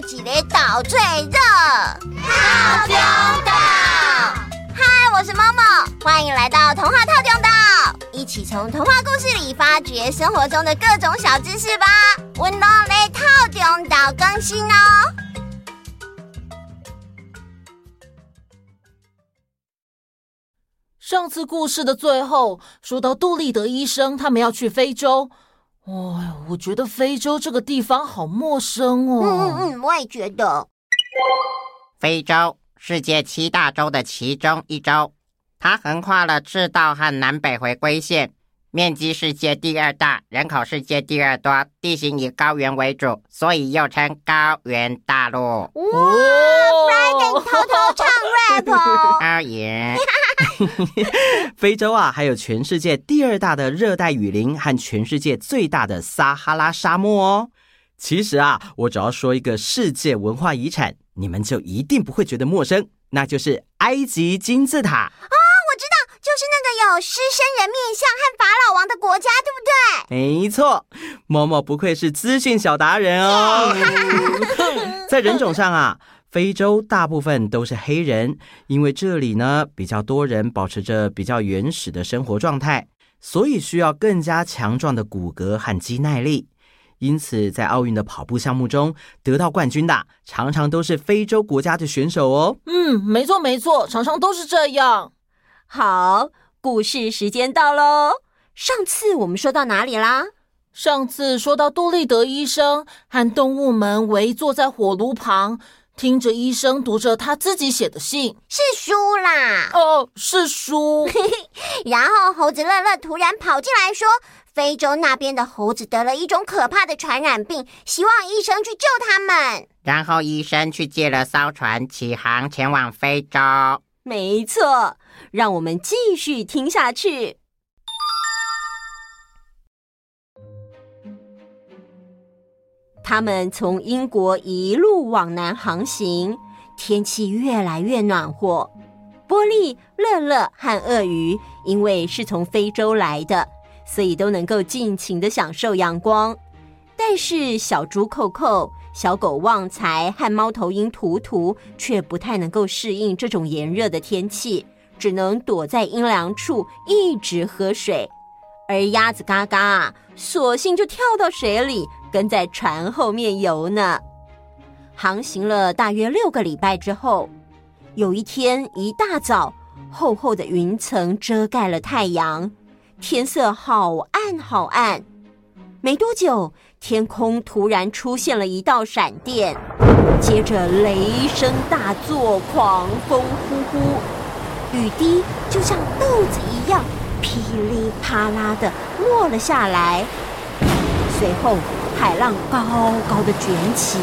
几个岛最热？套中岛。嗨，我是 Momo，欢迎来到童话套中岛，一起从童话故事里发掘生活中的各种小知识吧。温柔的套中岛更新哦。上次故事的最后说到杜立德医生，他们要去非洲。哎，我觉得非洲这个地方好陌生哦。嗯嗯嗯，我也觉得。非洲，世界七大洲的其中一洲，它横跨了赤道和南北回归线，面积世界第二大，人口世界第二多，地形以高原为主，所以又称高原大陆。哇，Frank，偷偷唱 rap 哦。高原。非洲啊，还有全世界第二大的热带雨林和全世界最大的撒哈拉沙漠哦。其实啊，我只要说一个世界文化遗产，你们就一定不会觉得陌生，那就是埃及金字塔。哦，我知道，就是那个有狮身人面像和法老王的国家，对不对？没错，某某不愧是资讯小达人哦。在人种上啊。非洲大部分都是黑人，因为这里呢比较多人保持着比较原始的生活状态，所以需要更加强壮的骨骼和肌耐力。因此，在奥运的跑步项目中，得到冠军的常常都是非洲国家的选手哦。嗯，没错没错，常常都是这样。好，故事时间到喽。上次我们说到哪里啦？上次说到杜立德医生和动物们围坐在火炉旁。听着医生读着他自己写的信，是书啦。哦，是书。然后猴子乐乐突然跑进来说，非洲那边的猴子得了一种可怕的传染病，希望医生去救他们。然后医生去借了艘船，起航前往非洲。没错，让我们继续听下去。他们从英国一路往南航行，天气越来越暖和。波利、乐乐和鳄鱼因为是从非洲来的，所以都能够尽情的享受阳光。但是小猪扣扣、小狗旺财和猫头鹰图图却不太能够适应这种炎热的天气，只能躲在阴凉处一直喝水。而鸭子嘎嘎，索性就跳到水里。跟在船后面游呢，航行了大约六个礼拜之后，有一天一大早，厚厚的云层遮盖了太阳，天色好暗好暗。没多久，天空突然出现了一道闪电，接着雷声大作，狂风呼呼，雨滴就像豆子一样噼里啪啦的落了下来，随后。海浪高高的卷起，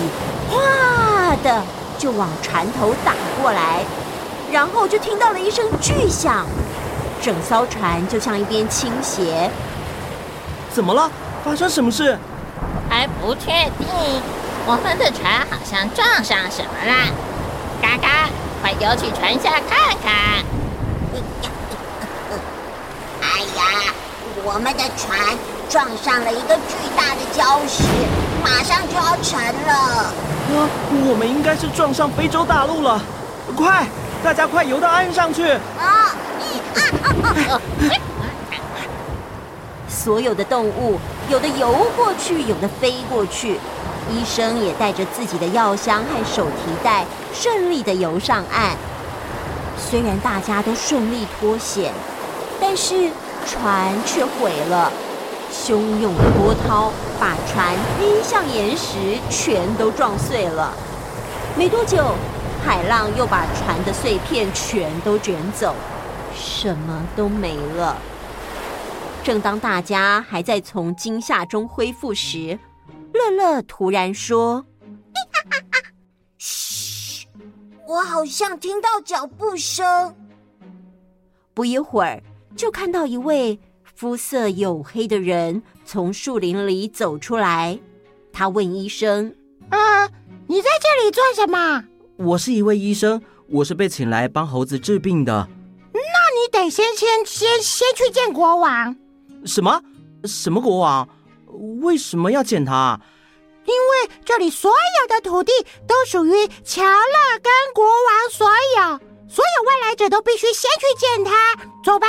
哗的就往船头打过来，然后就听到了一声巨响，整艘船就向一边倾斜。怎么了？发生什么事？还不确定。我们的船好像撞上什么了。嘎嘎，快游去船下看看。哎呀，我们的船。撞上了一个巨大的礁石，马上就要沉了。啊，我们应该是撞上非洲大陆了！快，大家快游到岸上去！啊！啊啊啊！所有的动物，有的游过去，有的飞过去。医生也带着自己的药箱和手提袋，顺利的游上岸。虽然大家都顺利脱险，但是船却毁了。汹涌的波涛把船逼向岩石，全都撞碎了。没多久，海浪又把船的碎片全都卷走，什么都没了。正当大家还在从惊吓中恢复时，乐乐突然说：“嘘，我好像听到脚步声。”不一会儿，就看到一位。肤色黝黑的人从树林里走出来，他问医生：“啊，你在这里做什么？”“我是一位医生，我是被请来帮猴子治病的。”“那你得先先先先去见国王。”“什么？什么国王？为什么要见他？”“因为这里所有的土地都属于乔乐根国王所有，所有外来者都必须先去见他。走吧。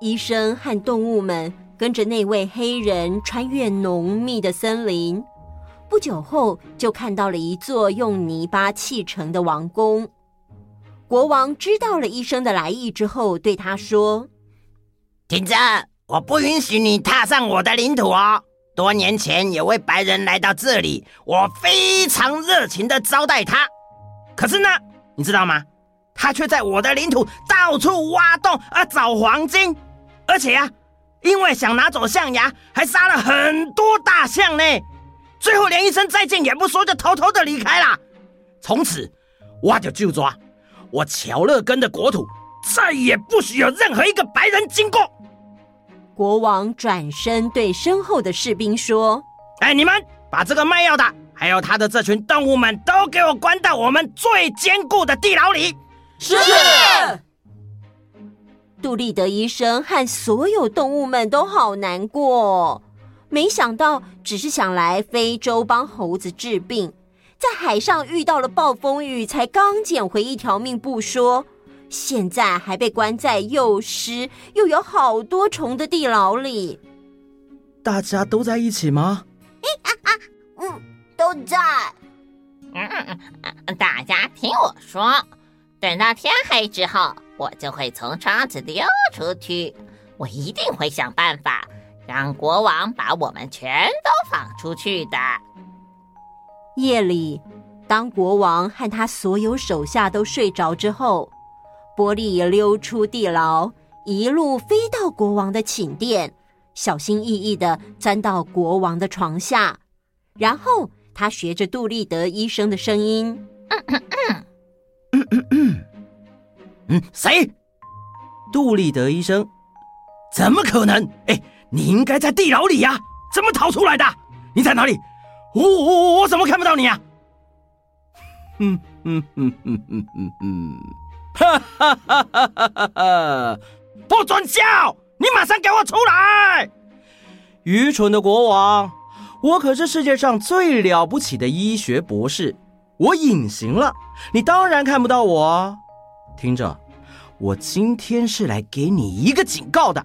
医生和动物们跟着那位黑人穿越浓密的森林，不久后就看到了一座用泥巴砌成的王宫。国王知道了医生的来意之后，对他说：“听着，我不允许你踏上我的领土哦。”多年前有位白人来到这里，我非常热情地招待他。可是呢，你知道吗？他却在我的领土到处挖洞啊，找黄金，而且呀，因为想拿走象牙，还杀了很多大象呢。最后连一声再见也不说，就偷偷的离开了。从此，我就就抓我乔乐根的国土，再也不许有任何一个白人经过。国王转身对身后的士兵说：“哎，你们把这个卖药的，还有他的这群动物们都给我关到我们最坚固的地牢里。”是。杜立德医生和所有动物们都好难过，没想到只是想来非洲帮猴子治病，在海上遇到了暴风雨，才刚捡回一条命不说。现在还被关在又湿又有好多虫的地牢里。大家都在一起吗？啊啊，嗯，都在。嗯，大家听我说，等到天黑之后，我就会从窗子溜出去。我一定会想办法让国王把我们全都放出去的。夜里，当国王和他所有手下都睡着之后。波利溜出地牢，一路飞到国王的寝殿，小心翼翼的钻到国王的床下，然后他学着杜立德医生的声音：“嗯嗯嗯，嗯，谁？杜立德医生？怎么可能？哎，你应该在地牢里呀，怎么逃出来的？你在哪里？我我我怎么看不到你啊？嗯嗯嗯嗯嗯嗯嗯。”哈哈哈！哈哈哈！不准笑！你马上给我出来！愚蠢的国王，我可是世界上最了不起的医学博士，我隐形了，你当然看不到我。听着，我今天是来给你一个警告的：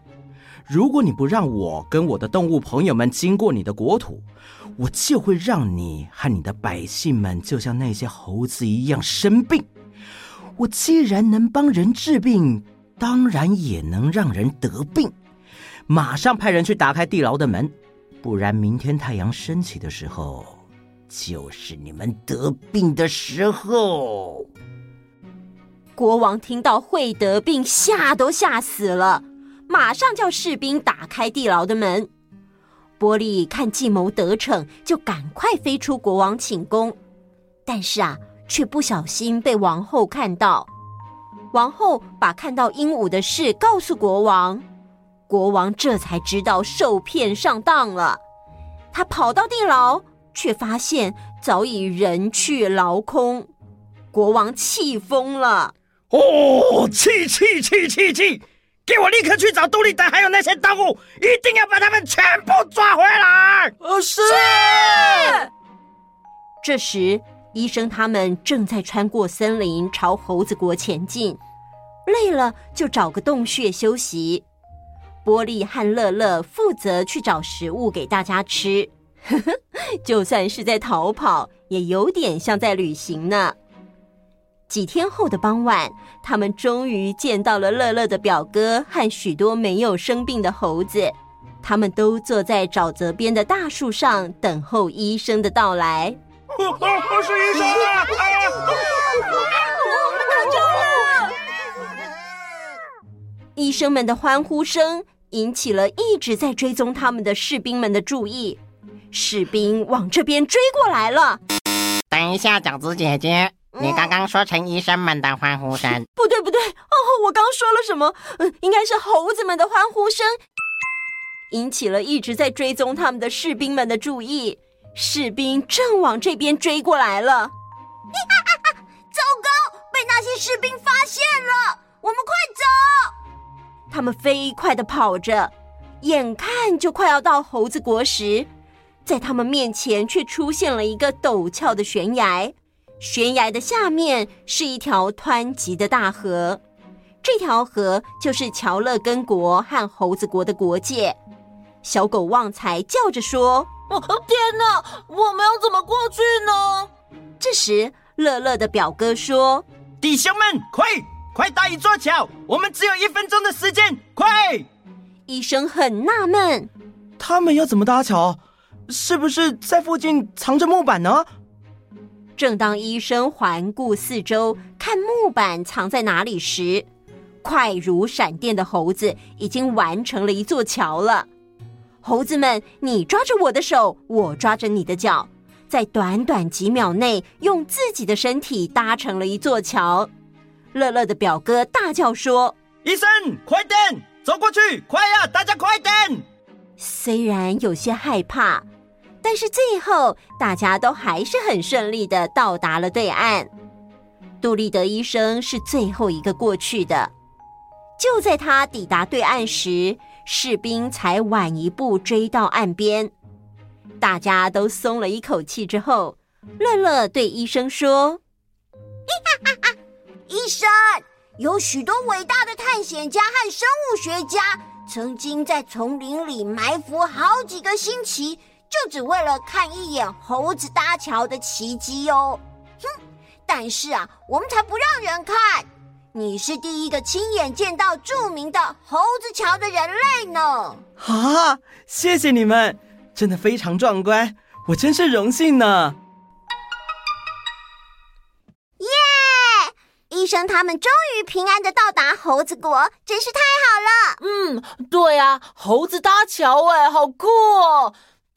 如果你不让我跟我的动物朋友们经过你的国土，我就会让你和你的百姓们就像那些猴子一样生病。我既然能帮人治病，当然也能让人得病。马上派人去打开地牢的门，不然明天太阳升起的时候，就是你们得病的时候。国王听到会得病，吓都吓死了，马上叫士兵打开地牢的门。波利看计谋得逞，就赶快飞出国王寝宫。但是啊。却不小心被王后看到，王后把看到鹦鹉的事告诉国王，国王这才知道受骗上当了。他跑到地牢，却发现早已人去楼空。国王气疯了，哦，气气气气气！给我立刻去找杜立德，还有那些动物，一定要把他们全部抓回来！呃，是。这时。医生他们正在穿过森林，朝猴子国前进。累了就找个洞穴休息。波利和乐乐负责去找食物给大家吃。呵呵，就算是在逃跑，也有点像在旅行呢。几天后的傍晚，他们终于见到了乐乐的表哥和许多没有生病的猴子。他们都坐在沼泽边的大树上，等候医生的到来。我是医生！医生们的欢呼声引起了一直在追踪他们的士兵们的注意，士兵往这边追过来了。等一下，饺子姐姐，你刚刚说成医生们的欢呼声？嗯、不对，不对，哦，我刚说了什么？嗯，应该是猴子们的欢呼声，引起了一直在追踪他们的士兵们的注意。士兵正往这边追过来了，糟糕！被那些士兵发现了，我们快走！他们飞快的跑着，眼看就快要到猴子国时，在他们面前却出现了一个陡峭的悬崖，悬崖的下面是一条湍急的大河，这条河就是乔乐根国和猴子国的国界。小狗旺财叫着说：“哦，天哪，我们要怎么过去呢？”这时，乐乐的表哥说：“弟兄们，快快搭一座桥，我们只有一分钟的时间，快！”医生很纳闷，他们要怎么搭桥？是不是在附近藏着木板呢？正当医生环顾四周，看木板藏在哪里时，快如闪电的猴子已经完成了一座桥了。猴子们，你抓着我的手，我抓着你的脚，在短短几秒内，用自己的身体搭成了一座桥。乐乐的表哥大叫说：“医生，快点，走过去，快呀，大家快点！”虽然有些害怕，但是最后大家都还是很顺利的到达了对岸。杜立德医生是最后一个过去的。就在他抵达对岸时，士兵才晚一步追到岸边，大家都松了一口气。之后，乐乐对医生说：“，医生，有许多伟大的探险家和生物学家曾经在丛林里埋伏好几个星期，就只为了看一眼猴子搭桥的奇迹哦。哼，但是啊，我们才不让人看。”你是第一个亲眼见到著名的猴子桥的人类呢！啊，谢谢你们，真的非常壮观，我真是荣幸呢。耶！医生他们终于平安的到达猴子国，真是太好了。嗯，对啊，猴子搭桥，哎，好酷哦！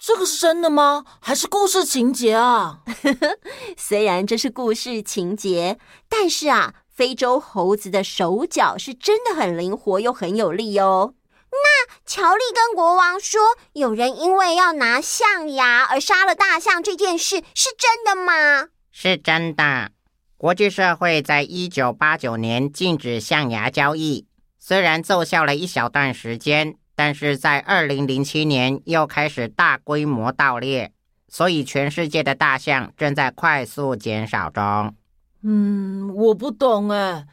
这个是真的吗？还是故事情节啊？虽然这是故事情节，但是啊。非洲猴子的手脚是真的很灵活又很有力哦。那乔丽跟国王说，有人因为要拿象牙而杀了大象，这件事是真的吗？是真的。国际社会在一九八九年禁止象牙交易，虽然奏效了一小段时间，但是在二零零七年又开始大规模盗猎，所以全世界的大象正在快速减少中。嗯，我不懂哎。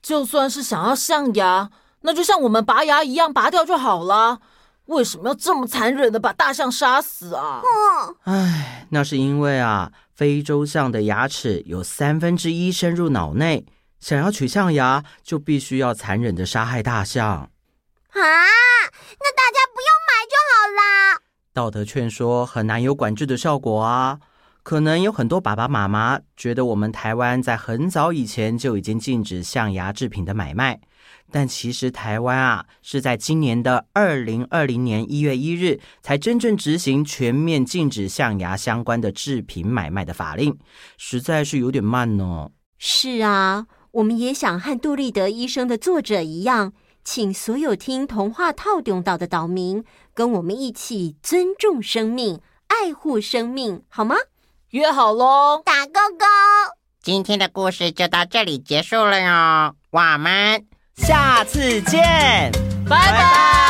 就算是想要象牙，那就像我们拔牙一样拔掉就好了。为什么要这么残忍的把大象杀死啊？哦，唉，那是因为啊，非洲象的牙齿有三分之一深入脑内，想要取象牙，就必须要残忍的杀害大象。啊，那大家不用买就好啦。道德劝说很难有管制的效果啊。可能有很多爸爸妈妈觉得我们台湾在很早以前就已经禁止象牙制品的买卖，但其实台湾啊是在今年的二零二零年一月一日才真正执行全面禁止象牙相关的制品买卖的法令，实在是有点慢呢。是啊，我们也想和杜立德医生的作者一样，请所有听童话套用到的岛民跟我们一起尊重生命、爱护生命，好吗？约好喽，打勾勾。今天的故事就到这里结束了哟，我们下次见，拜拜。